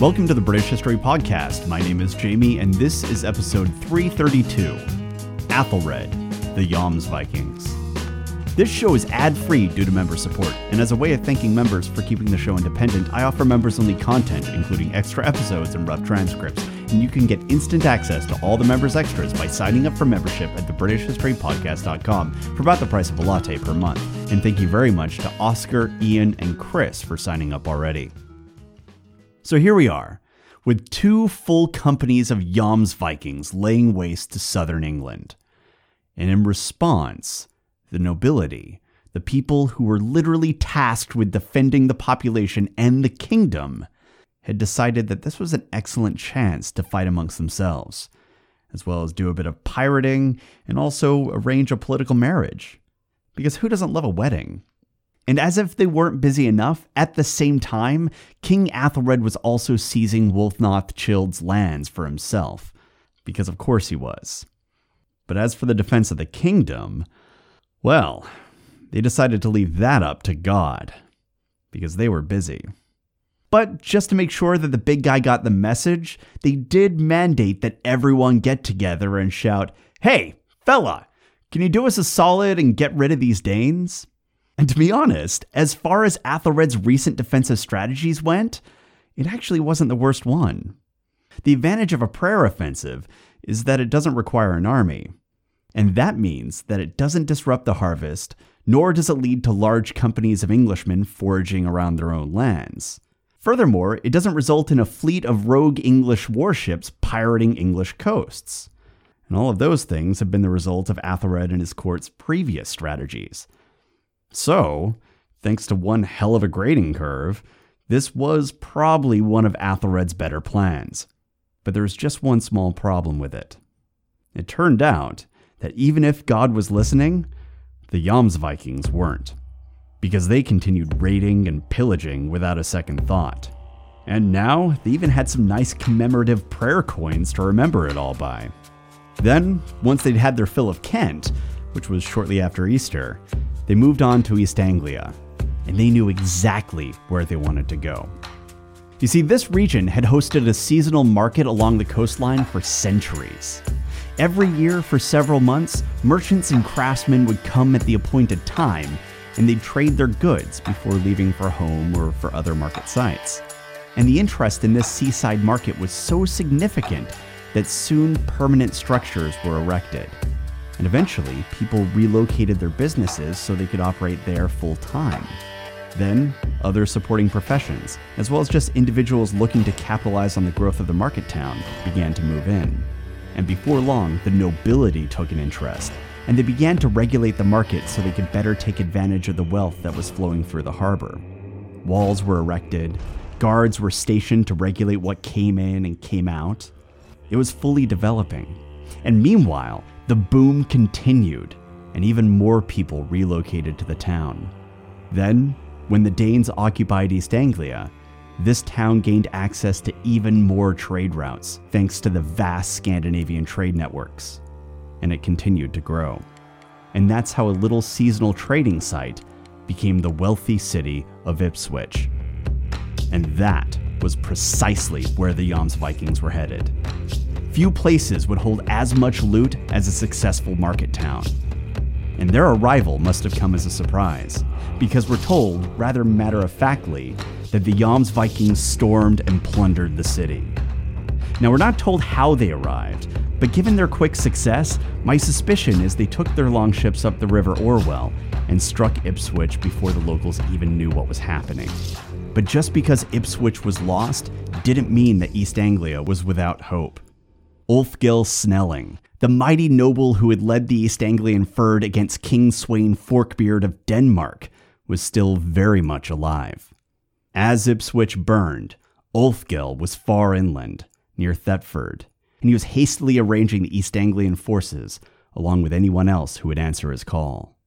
Welcome to the British History Podcast. My name is Jamie, and this is episode 332 Athelred, the Jomsvikings. This show is ad free due to member support, and as a way of thanking members for keeping the show independent, I offer members only content, including extra episodes and rough transcripts. And you can get instant access to all the members' extras by signing up for membership at thebritishhistorypodcast.com for about the price of a latte per month. And thank you very much to Oscar, Ian, and Chris for signing up already. So here we are, with two full companies of Jomsvikings laying waste to southern England. And in response, the nobility, the people who were literally tasked with defending the population and the kingdom, had decided that this was an excellent chance to fight amongst themselves, as well as do a bit of pirating and also arrange a political marriage. Because who doesn't love a wedding? And as if they weren't busy enough, at the same time, King Athelred was also seizing Wulfnoth Cild's lands for himself, because of course he was. But as for the defense of the kingdom, well, they decided to leave that up to God, because they were busy. But just to make sure that the big guy got the message, they did mandate that everyone get together and shout, Hey, fella, can you do us a solid and get rid of these Danes? And to be honest, as far as Athelred's recent defensive strategies went, it actually wasn't the worst one. The advantage of a prayer offensive is that it doesn't require an army. And that means that it doesn't disrupt the harvest, nor does it lead to large companies of Englishmen foraging around their own lands. Furthermore, it doesn't result in a fleet of rogue English warships pirating English coasts. And all of those things have been the result of Athelred and his court's previous strategies. So, thanks to one hell of a grading curve, this was probably one of Athelred's better plans. But there was just one small problem with it. It turned out that even if God was listening, the Jomsvikings weren't, because they continued raiding and pillaging without a second thought. And now they even had some nice commemorative prayer coins to remember it all by. Then, once they'd had their fill of Kent, which was shortly after Easter, they moved on to East Anglia, and they knew exactly where they wanted to go. You see, this region had hosted a seasonal market along the coastline for centuries. Every year for several months, merchants and craftsmen would come at the appointed time and they'd trade their goods before leaving for home or for other market sites. And the interest in this seaside market was so significant that soon permanent structures were erected. And eventually, people relocated their businesses so they could operate there full time. Then, other supporting professions, as well as just individuals looking to capitalize on the growth of the market town, began to move in and before long, the nobility took an interest, and they began to regulate the market so they could better take advantage of the wealth that was flowing through the harbor. Walls were erected, guards were stationed to regulate what came in and came out. It was fully developing. And meanwhile, the boom continued, and even more people relocated to the town. Then, when the Danes occupied East Anglia, this town gained access to even more trade routes thanks to the vast Scandinavian trade networks. And it continued to grow. And that's how a little seasonal trading site became the wealthy city of Ipswich. And that was precisely where the Jomsvikings were headed. Few places would hold as much loot as a successful market town. And their arrival must have come as a surprise, because we're told, rather matter of factly, that the Jomsvikings stormed and plundered the city. Now, we're not told how they arrived, but given their quick success, my suspicion is they took their longships up the River Orwell and struck Ipswich before the locals even knew what was happening. But just because Ipswich was lost didn't mean that East Anglia was without hope. Ulfkel Snelling, the mighty noble who had led the East Anglian Fyrd against King Sweyn Forkbeard of Denmark, was still very much alive. As Ipswich burned, Ulfkel was far inland, near Thetford, and he was hastily arranging the East Anglian forces, along with anyone else who would answer his call.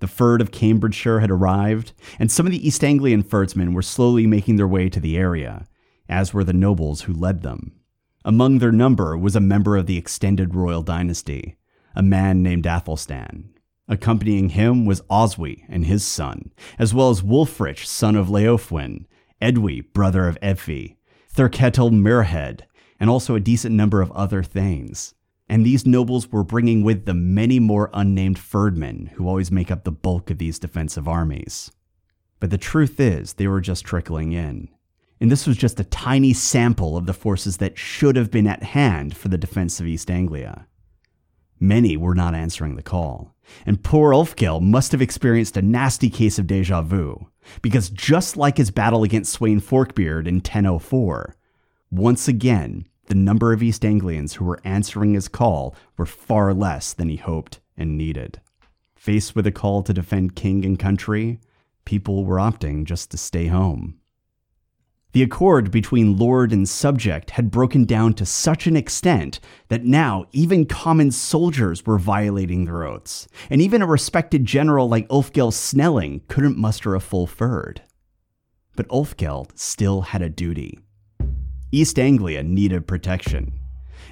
The Fyrd of Cambridgeshire had arrived, and some of the East Anglian Fyrdsmen were slowly making their way to the area, as were the nobles who led them. Among their number was a member of the extended royal dynasty, a man named Athelstan. Accompanying him was Oswy and his son, as well as Wulfrich, son of Leofwin, Edwy, brother of Edfi, Thurketel Muirhead, and also a decent number of other thanes. And these nobles were bringing with them many more unnamed fyrdmen who always make up the bulk of these defensive armies. But the truth is, they were just trickling in. And this was just a tiny sample of the forces that should have been at hand for the defense of East Anglia. Many were not answering the call, and poor Ulfkel must have experienced a nasty case of deja vu, because just like his battle against Sweyn Forkbeard in 1004, once again, the number of East Anglians who were answering his call were far less than he hoped and needed. Faced with a call to defend king and country, people were opting just to stay home. The accord between lord and subject had broken down to such an extent that now even common soldiers were violating their oaths, and even a respected general like Ulfkel Snelling couldn't muster a full fyrd. But Ulfkel still had a duty. East Anglia needed protection,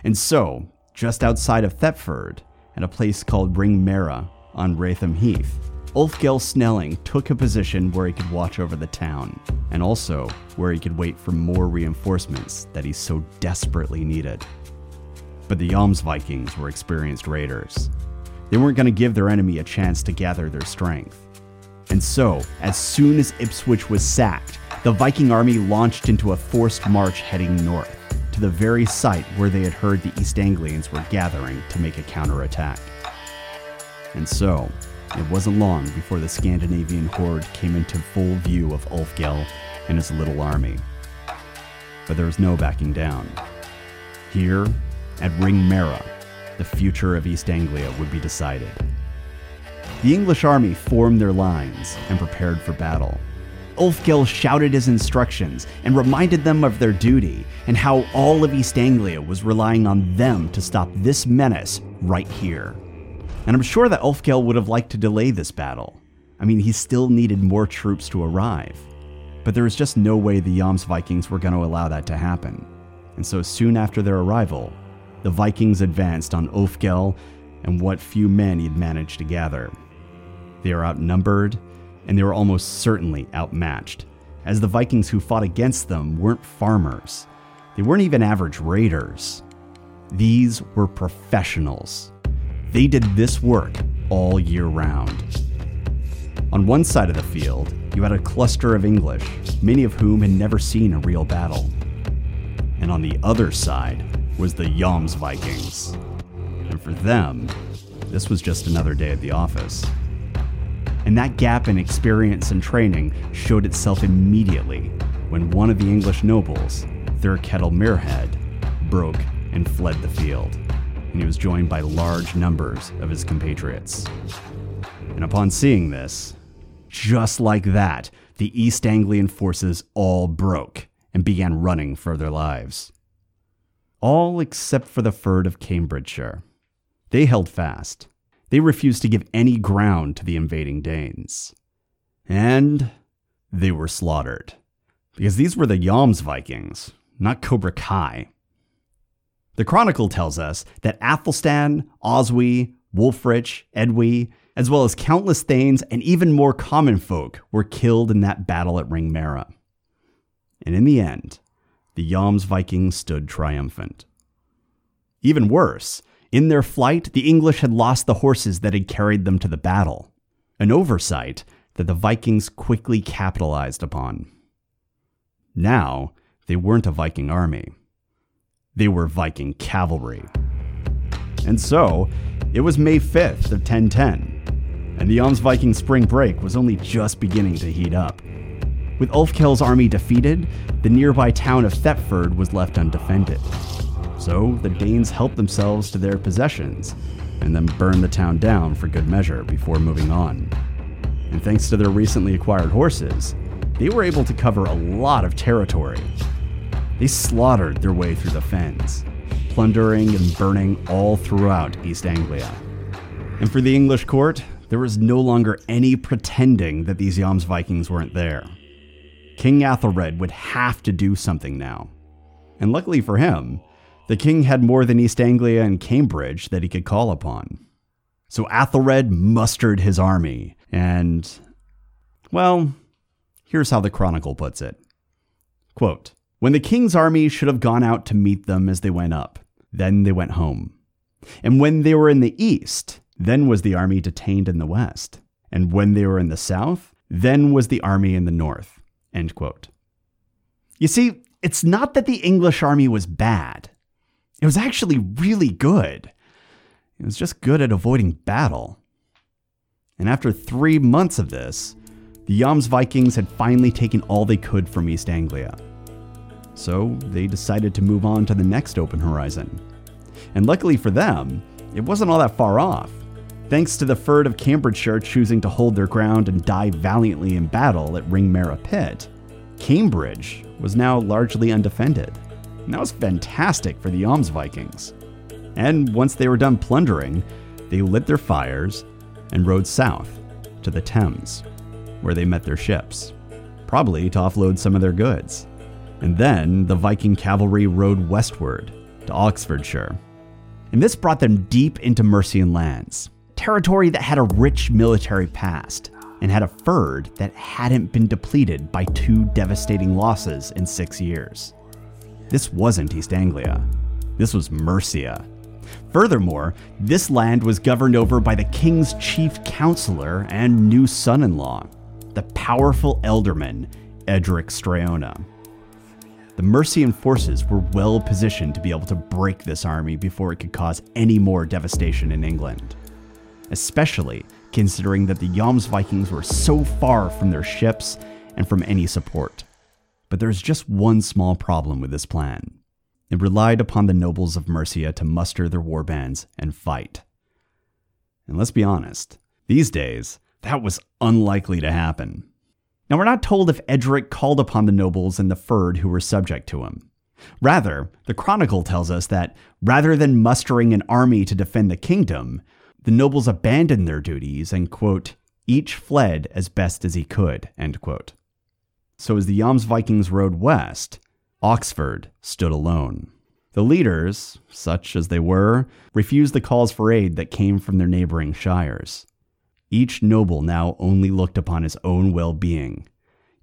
and so, just outside of Thetford, at a place called Ring Mera on Wretham Heath, Ulfkel Snelling took a position where he could watch over the town, and also where he could wait for more reinforcements that he so desperately needed. But the Jomsvikings were experienced raiders. They weren't going to give their enemy a chance to gather their strength. And so, as soon as Ipswich was sacked, the Viking army launched into a forced march heading north, to the very site where they had heard the East Anglians were gathering to make a counterattack. And so, it wasn't long before the Scandinavian horde came into full view of Ulfkel and his little army. But there was no backing down. Here, at Ring Mera, the future of East Anglia would be decided. The English army formed their lines and prepared for battle. Ulfkel shouted his instructions and reminded them of their duty and how all of East Anglia was relying on them to stop this menace right here and I'm sure that Ulfkel would have liked to delay this battle. I mean, he still needed more troops to arrive. But there was just no way the Jomsvikings were going to allow that to happen. And so soon after their arrival, the Vikings advanced on Ulfkel and what few men he'd managed to gather. They were outnumbered, and they were almost certainly outmatched, as the Vikings who fought against them weren't farmers. They weren't even average raiders. These were professionals they did this work all year round. On one side of the field, you had a cluster of English, many of whom had never seen a real battle. And on the other side was the Jomsvikings. And for them, this was just another day at the office. And that gap in experience and training showed itself immediately when one of the English nobles, Thurketel Muirhead, broke and fled the field and he was joined by large numbers of his compatriots. And upon seeing this, just like that, the East Anglian forces all broke and began running for their lives. All except for the Fyrd of Cambridgeshire. They held fast. They refused to give any ground to the invading Danes. And they were slaughtered. Because these were the Jomsvikings, not Cobra Kai. The Chronicle tells us that Athelstan, Oswy, Wulfrich, Edwy, as well as countless Thanes and even more common folk were killed in that battle at Ringmera. And in the end, the Jomsvikings stood triumphant. Even worse, in their flight, the English had lost the horses that had carried them to the battle, an oversight that the Vikings quickly capitalized upon. Now, they weren't a Viking army. They were Viking cavalry. And so, it was May 5th of 1010, and the Jomsviking spring break was only just beginning to heat up. With Ulfkel's army defeated, the nearby town of Thetford was left undefended. So the Danes helped themselves to their possessions and then burned the town down for good measure before moving on. And thanks to their recently acquired horses, they were able to cover a lot of territory they slaughtered their way through the fens, plundering and burning all throughout East Anglia. And for the English court, there was no longer any pretending that these Jomsvikings weren't there. King Athelred would have to do something now. And luckily for him, the king had more than East Anglia and Cambridge that he could call upon. So Athelred mustered his army, and, well, here's how the Chronicle puts it. Quote, when the king's army should have gone out to meet them as they went up. Then they went home. And when they were in the east, then was the army detained in the west. And when they were in the south, then was the army in the north. End quote. You see, it's not that the English army was bad. It was actually really good. It was just good at avoiding battle. And after three months of this, the Jomsvikings had finally taken all they could from East Anglia. So they decided to move on to the next open horizon. And luckily for them, it wasn't all that far off. Thanks to the Fyrd of Cambridgeshire choosing to hold their ground and die valiantly in battle at Ringmere Pit, Cambridge was now largely undefended. And that was fantastic for the Jomsvikings. And once they were done plundering, they lit their fires and rode south to the Thames, where they met their ships, probably to offload some of their goods. And then the Viking cavalry rode westward to Oxfordshire. And this brought them deep into Mercian lands, territory that had a rich military past and had a fyrd that hadn't been depleted by two devastating losses in six years. This wasn't East Anglia. This was Mercia. Furthermore, this land was governed over by the king's chief counselor and new son in law, the powerful ealdorman Edric Streona. The Mercian forces were well positioned to be able to break this army before it could cause any more devastation in England, especially considering that the Jomsvikings were so far from their ships and from any support. But there's just one small problem with this plan. It relied upon the nobles of Mercia to muster their war bands and fight. And let's be honest, these days, that was unlikely to happen. Now, we're not told if Edric called upon the nobles and the Fyrd who were subject to him. Rather, the Chronicle tells us that rather than mustering an army to defend the kingdom, the nobles abandoned their duties and, quote, each fled as best as he could, end quote. So as the Jomsvikings rode west, Oxford stood alone. The leaders, such as they were, refused the calls for aid that came from their neighboring shires. Each noble now only looked upon his own well being,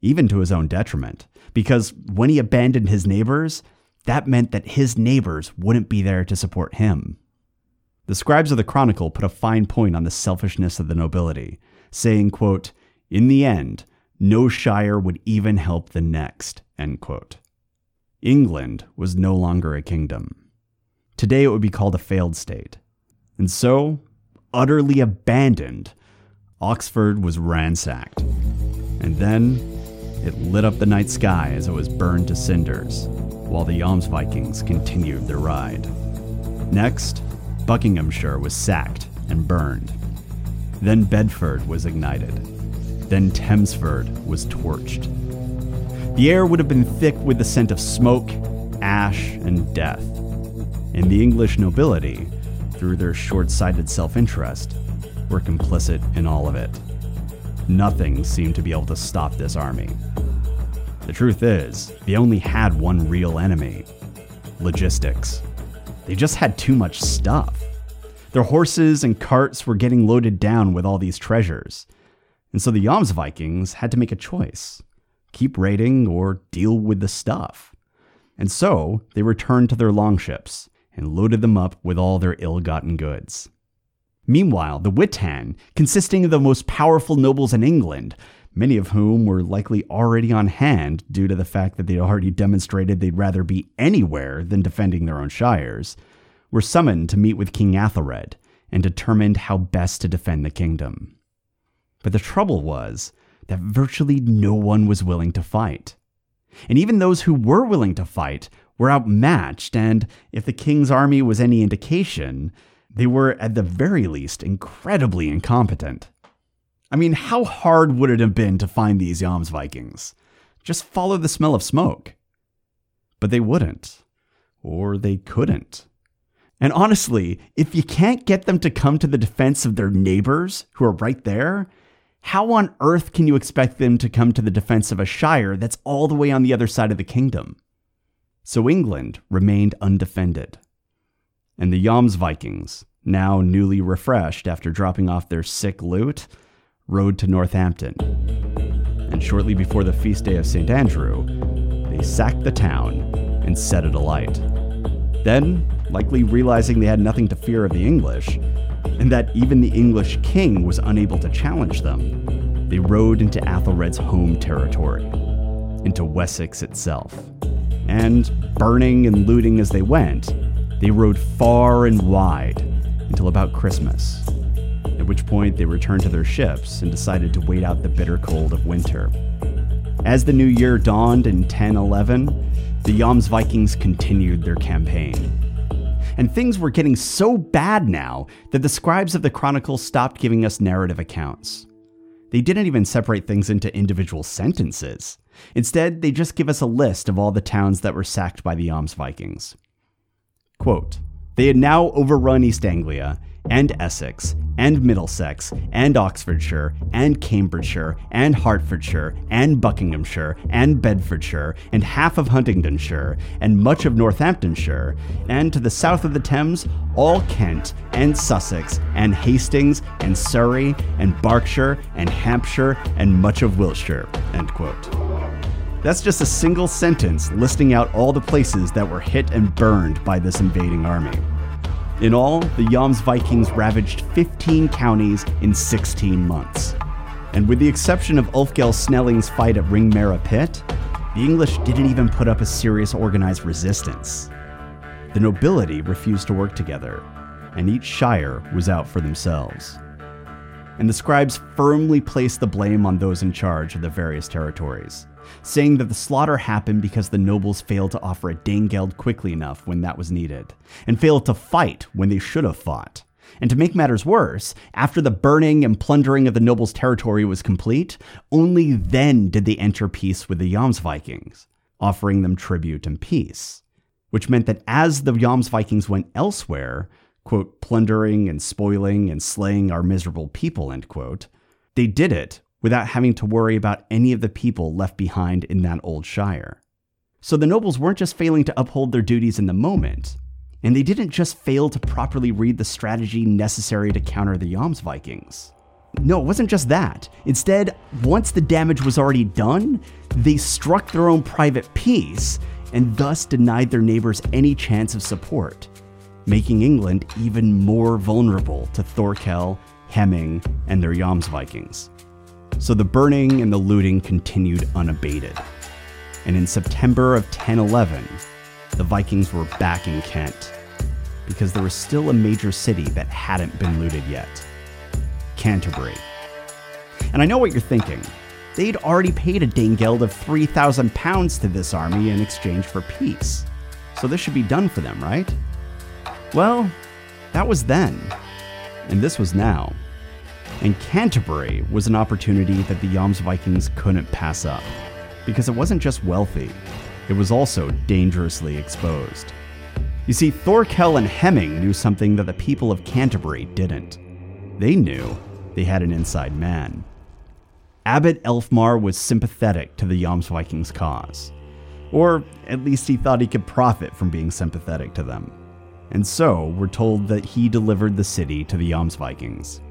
even to his own detriment, because when he abandoned his neighbors, that meant that his neighbors wouldn't be there to support him. The scribes of the Chronicle put a fine point on the selfishness of the nobility, saying, quote, In the end, no shire would even help the next. End quote. England was no longer a kingdom. Today it would be called a failed state. And so, utterly abandoned, Oxford was ransacked. And then it lit up the night sky as it was burned to cinders, while the Jomsvikings continued their ride. Next, Buckinghamshire was sacked and burned. Then Bedford was ignited. Then Tempsford was torched. The air would have been thick with the scent of smoke, ash, and death. And the English nobility, through their short sighted self interest, were complicit in all of it. Nothing seemed to be able to stop this army. The truth is, they only had one real enemy logistics. They just had too much stuff. Their horses and carts were getting loaded down with all these treasures. And so the Jomsvikings had to make a choice keep raiding or deal with the stuff. And so they returned to their longships and loaded them up with all their ill gotten goods. Meanwhile, the Witan, consisting of the most powerful nobles in England, many of whom were likely already on hand due to the fact that they'd already demonstrated they'd rather be anywhere than defending their own shires, were summoned to meet with King Athelred and determined how best to defend the kingdom. But the trouble was that virtually no one was willing to fight. And even those who were willing to fight were outmatched, and if the king's army was any indication, they were at the very least incredibly incompetent. I mean, how hard would it have been to find these Jomsvikings? Just follow the smell of smoke. But they wouldn't, or they couldn't. And honestly, if you can't get them to come to the defense of their neighbors who are right there, how on earth can you expect them to come to the defense of a shire that's all the way on the other side of the kingdom? So England remained undefended. And the Jomsvikings, now newly refreshed after dropping off their sick loot, rode to Northampton. And shortly before the feast day of St. Andrew, they sacked the town and set it alight. Then, likely realizing they had nothing to fear of the English, and that even the English king was unable to challenge them, they rode into Athelred's home territory, into Wessex itself. And, burning and looting as they went, they rode far and wide until about Christmas, at which point they returned to their ships and decided to wait out the bitter cold of winter. As the new year dawned in 1011, the Jomsvikings continued their campaign. And things were getting so bad now that the scribes of the Chronicles stopped giving us narrative accounts. They didn't even separate things into individual sentences. Instead, they just give us a list of all the towns that were sacked by the Jomsvikings. Quote, they had now overrun East Anglia and Essex and Middlesex and Oxfordshire and Cambridgeshire and Hertfordshire and Buckinghamshire and Bedfordshire and half of Huntingdonshire and much of Northamptonshire and to the south of the Thames all Kent and Sussex and Hastings and Surrey and Berkshire and Hampshire and much of Wiltshire. End quote. That's just a single sentence listing out all the places that were hit and burned by this invading army. In all, the Jomsvikings ravaged 15 counties in 16 months. And with the exception of Ulfkel Snelling's fight at Ringmera Pit, the English didn't even put up a serious organized resistance. The nobility refused to work together, and each shire was out for themselves. And the scribes firmly placed the blame on those in charge of the various territories saying that the slaughter happened because the nobles failed to offer a Danegeld quickly enough when that was needed, and failed to fight when they should have fought. And to make matters worse, after the burning and plundering of the nobles' territory was complete, only then did they enter peace with the Jomsvikings, offering them tribute and peace. Which meant that as the Jomsvikings went elsewhere, quote, plundering and spoiling and slaying our miserable people, end quote, they did it without having to worry about any of the people left behind in that old shire. So the nobles weren't just failing to uphold their duties in the moment, and they didn't just fail to properly read the strategy necessary to counter the Jomsvikings. No, it wasn't just that. Instead, once the damage was already done, they struck their own private peace and thus denied their neighbors any chance of support, making England even more vulnerable to Thorkel, Hemming, and their Jomsvikings. So the burning and the looting continued unabated. And in September of 1011, the Vikings were back in Kent because there was still a major city that hadn't been looted yet Canterbury. And I know what you're thinking. They'd already paid a Danegeld of 3,000 pounds to this army in exchange for peace. So this should be done for them, right? Well, that was then. And this was now and Canterbury was an opportunity that the Jomsvikings couldn't pass up, because it wasn't just wealthy, it was also dangerously exposed. You see, Thorkel and Hemming knew something that the people of Canterbury didn't. They knew they had an inside man. Abbot Elfmar was sympathetic to the Jomsvikings' cause, or at least he thought he could profit from being sympathetic to them. And so, we're told that he delivered the city to the Jomsvikings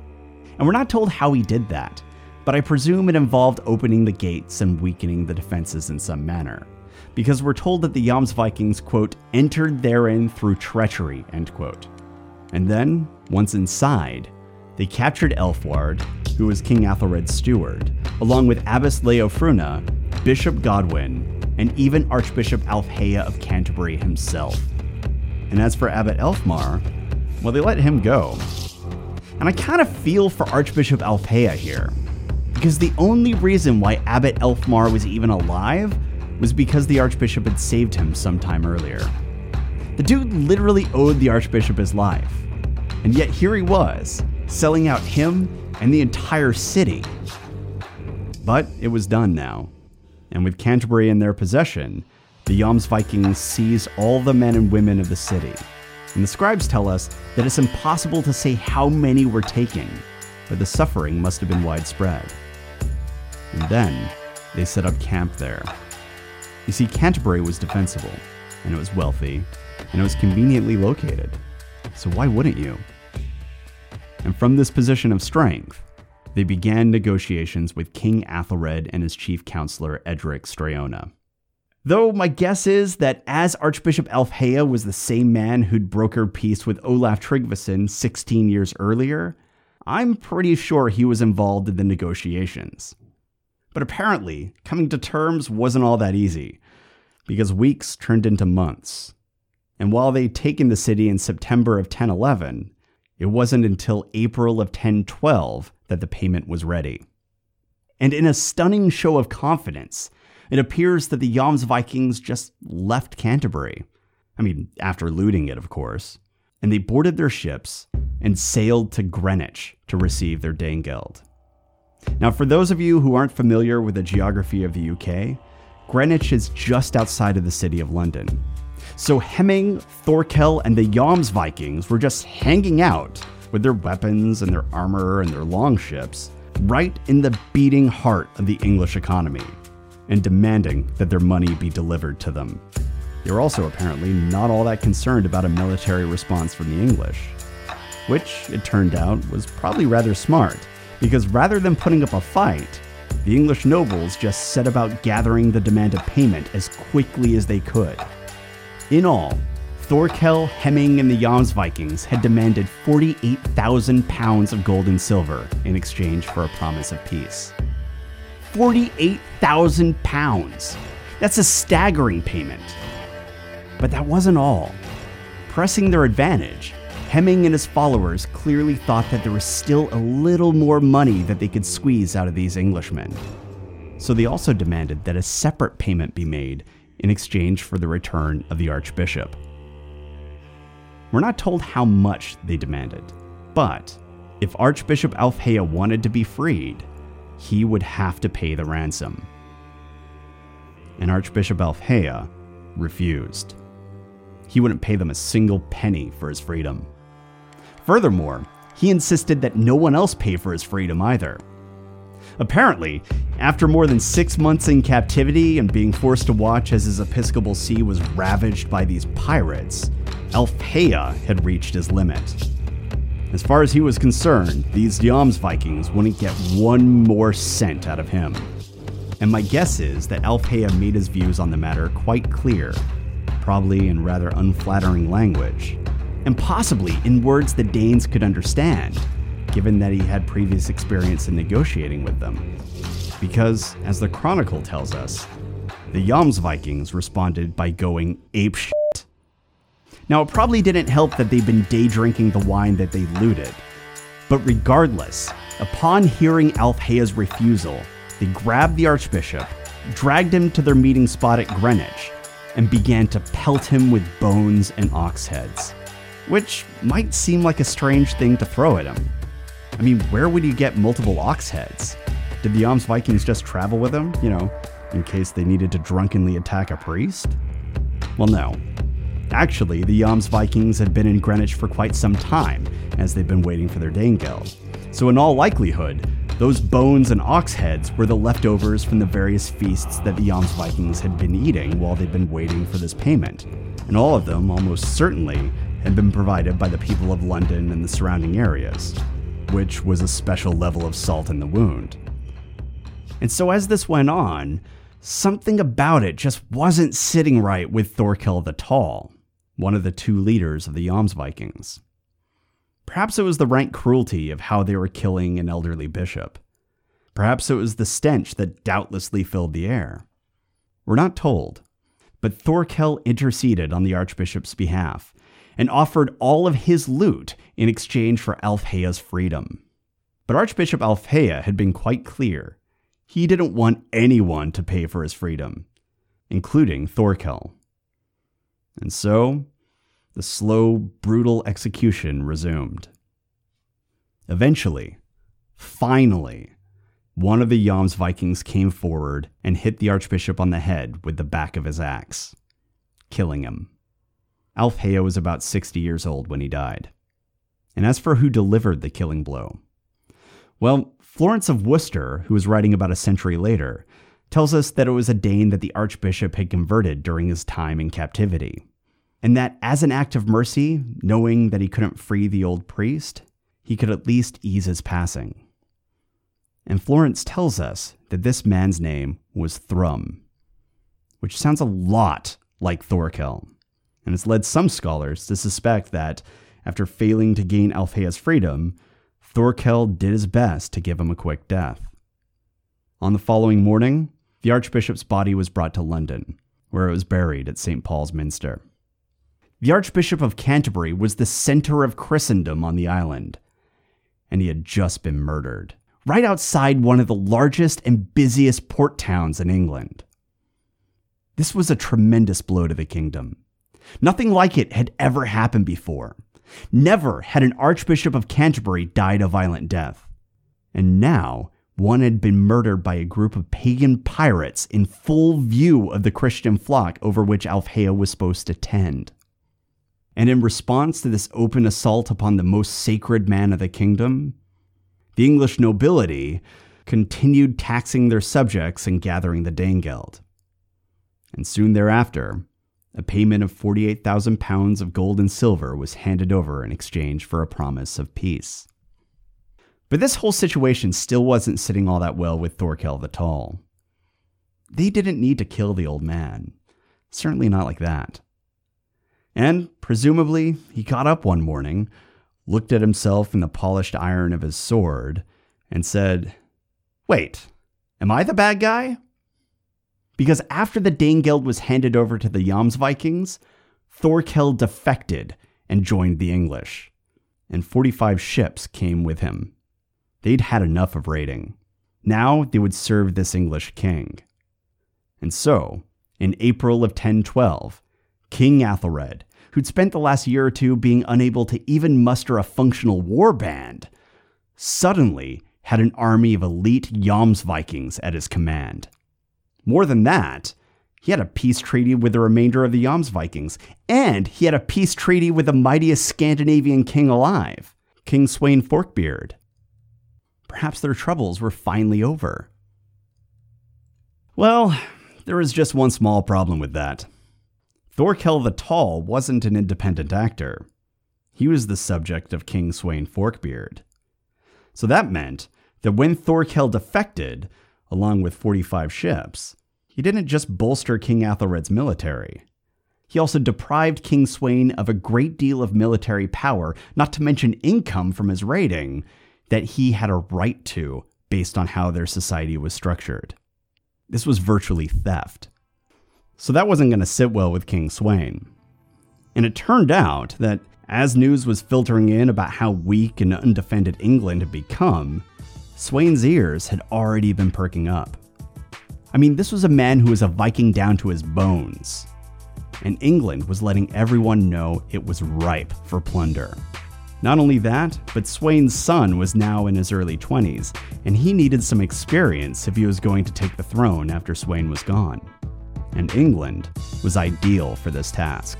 and we're not told how he did that, but I presume it involved opening the gates and weakening the defenses in some manner. Because we're told that the Jomsvikings, quote, entered therein through treachery, end quote. And then, once inside, they captured Elfward, who was King Athelred's steward, along with Abbess Leofruna, Bishop Godwin, and even Archbishop Alfheah of Canterbury himself. And as for Abbot Elfmar, well, they let him go, and I kind of feel for Archbishop Alfheah here, because the only reason why Abbot Elfmar was even alive was because the Archbishop had saved him sometime earlier. The dude literally owed the Archbishop his life, and yet here he was, selling out him and the entire city. But it was done now, and with Canterbury in their possession, the Jomsvikings seized all the men and women of the city and the scribes tell us that it's impossible to say how many were taken, but the suffering must have been widespread. And then they set up camp there. You see, Canterbury was defensible, and it was wealthy, and it was conveniently located. So why wouldn't you? And from this position of strength, they began negotiations with King Athelred and his chief counselor Edric Streona. Though my guess is that as Archbishop Alfheah was the same man who'd brokered peace with Olaf Tryggvason 16 years earlier, I'm pretty sure he was involved in the negotiations. But apparently, coming to terms wasn't all that easy, because weeks turned into months. And while they'd taken the city in September of 1011, it wasn't until April of 1012 that the payment was ready. And in a stunning show of confidence, it appears that the Jomsvikings just left Canterbury. I mean, after looting it, of course. And they boarded their ships and sailed to Greenwich to receive their Danegeld. Now, for those of you who aren't familiar with the geography of the UK, Greenwich is just outside of the city of London. So Hemming, Thorkel, and the Jomsvikings were just hanging out with their weapons and their armor and their longships right in the beating heart of the English economy and demanding that their money be delivered to them. They were also apparently not all that concerned about a military response from the English, which, it turned out, was probably rather smart, because rather than putting up a fight, the English nobles just set about gathering the demanded payment as quickly as they could. In all, Thorkel, Hemming, and the Jomsvikings had demanded 48,000 pounds of gold and silver in exchange for a promise of peace. 48,000 pounds. That's a staggering payment. But that wasn't all. Pressing their advantage, Hemming and his followers clearly thought that there was still a little more money that they could squeeze out of these Englishmen. So they also demanded that a separate payment be made in exchange for the return of the Archbishop. We're not told how much they demanded, but if Archbishop Alfheah wanted to be freed, he would have to pay the ransom. And Archbishop Alfheah refused. He wouldn't pay them a single penny for his freedom. Furthermore, he insisted that no one else pay for his freedom either. Apparently, after more than six months in captivity and being forced to watch as his episcopal see was ravaged by these pirates, Alfheah had reached his limit. As far as he was concerned, these Jomsvikings wouldn't get one more cent out of him. And my guess is that Alfheah made his views on the matter quite clear, probably in rather unflattering language, and possibly in words the Danes could understand, given that he had previous experience in negotiating with them. Because, as the Chronicle tells us, the Jomsvikings responded by going apeshit now, it probably didn't help that they'd been day drinking the wine that they looted. But regardless, upon hearing Alfheah's refusal, they grabbed the Archbishop, dragged him to their meeting spot at Greenwich, and began to pelt him with bones and ox heads. Which might seem like a strange thing to throw at him. I mean, where would you get multiple ox heads? Did the Jomsvikings just travel with them, you know, in case they needed to drunkenly attack a priest? Well, no. Actually, the Jomsvikings had been in Greenwich for quite some time, as they'd been waiting for their Danegeld. So, in all likelihood, those bones and ox heads were the leftovers from the various feasts that the Jomsvikings had been eating while they'd been waiting for this payment. And all of them, almost certainly, had been provided by the people of London and the surrounding areas, which was a special level of salt in the wound. And so, as this went on, something about it just wasn't sitting right with Thorkel the Tall one of the two leaders of the Jomsvikings. Perhaps it was the rank cruelty of how they were killing an elderly bishop. Perhaps it was the stench that doubtlessly filled the air. We're not told, but Thorkel interceded on the archbishop's behalf and offered all of his loot in exchange for Alfheah's freedom. But Archbishop Alfheah had been quite clear. He didn't want anyone to pay for his freedom, including Thorkel. And so, the slow, brutal execution resumed. Eventually, finally, one of the Jomsvikings came forward and hit the archbishop on the head with the back of his axe, killing him. Alfheah was about 60 years old when he died. And as for who delivered the killing blow, well, Florence of Worcester, who was writing about a century later, tells us that it was a Dane that the archbishop had converted during his time in captivity, and that as an act of mercy, knowing that he couldn't free the old priest, he could at least ease his passing. And Florence tells us that this man's name was Thrum, which sounds a lot like Thorkel, and has led some scholars to suspect that after failing to gain Alfheah's freedom, Thorkel did his best to give him a quick death. On the following morning, the Archbishop's body was brought to London, where it was buried at St. Paul's Minster. The Archbishop of Canterbury was the center of Christendom on the island, and he had just been murdered, right outside one of the largest and busiest port towns in England. This was a tremendous blow to the kingdom. Nothing like it had ever happened before. Never had an Archbishop of Canterbury died a violent death. And now, one had been murdered by a group of pagan pirates in full view of the Christian flock over which Alfheah was supposed to tend. And in response to this open assault upon the most sacred man of the kingdom, the English nobility continued taxing their subjects and gathering the Danegeld. And soon thereafter, a payment of 48,000 pounds of gold and silver was handed over in exchange for a promise of peace. But this whole situation still wasn't sitting all that well with Thorkel the Tall. They didn't need to kill the old man. Certainly not like that. And presumably, he got up one morning, looked at himself in the polished iron of his sword, and said, Wait, am I the bad guy? Because after the Danegeld was handed over to the Jomsvikings, Thorkel defected and joined the English, and 45 ships came with him. They'd had enough of raiding. Now they would serve this English king. And so, in April of 1012, King Athelred, who'd spent the last year or two being unable to even muster a functional war band, suddenly had an army of elite Jomsvikings at his command. More than that, he had a peace treaty with the remainder of the Jomsvikings, and he had a peace treaty with the mightiest Scandinavian king alive, King Sweyn Forkbeard. Perhaps their troubles were finally over. Well, there was just one small problem with that. Thorkel the Tall wasn't an independent actor. He was the subject of King Sweyn Forkbeard. So that meant that when Thorkel defected, along with 45 ships, he didn't just bolster King Athelred's military. He also deprived King Sweyn of a great deal of military power, not to mention income from his raiding, that he had a right to based on how their society was structured. This was virtually theft. So that wasn't going to sit well with King Sweyn. And it turned out that as news was filtering in about how weak and undefended England had become, Sweyn's ears had already been perking up. I mean, this was a man who was a Viking down to his bones. And England was letting everyone know it was ripe for plunder. Not only that, but Sweyn's son was now in his early 20s, and he needed some experience if he was going to take the throne after Sweyn was gone. And England was ideal for this task.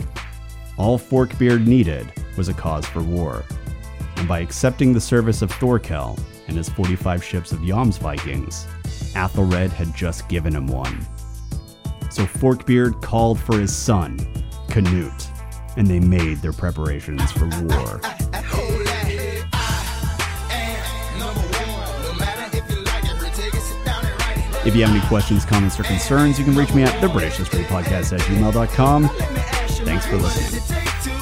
All Forkbeard needed was a cause for war. And by accepting the service of Thorkel, and his 45 ships of Jomsvikings, Athelred had just given him one. So Forkbeard called for his son, Canute, and they made their preparations for war. If you have any questions, comments, or concerns, you can reach me at the British History Podcast at gmail.com. Thanks for listening.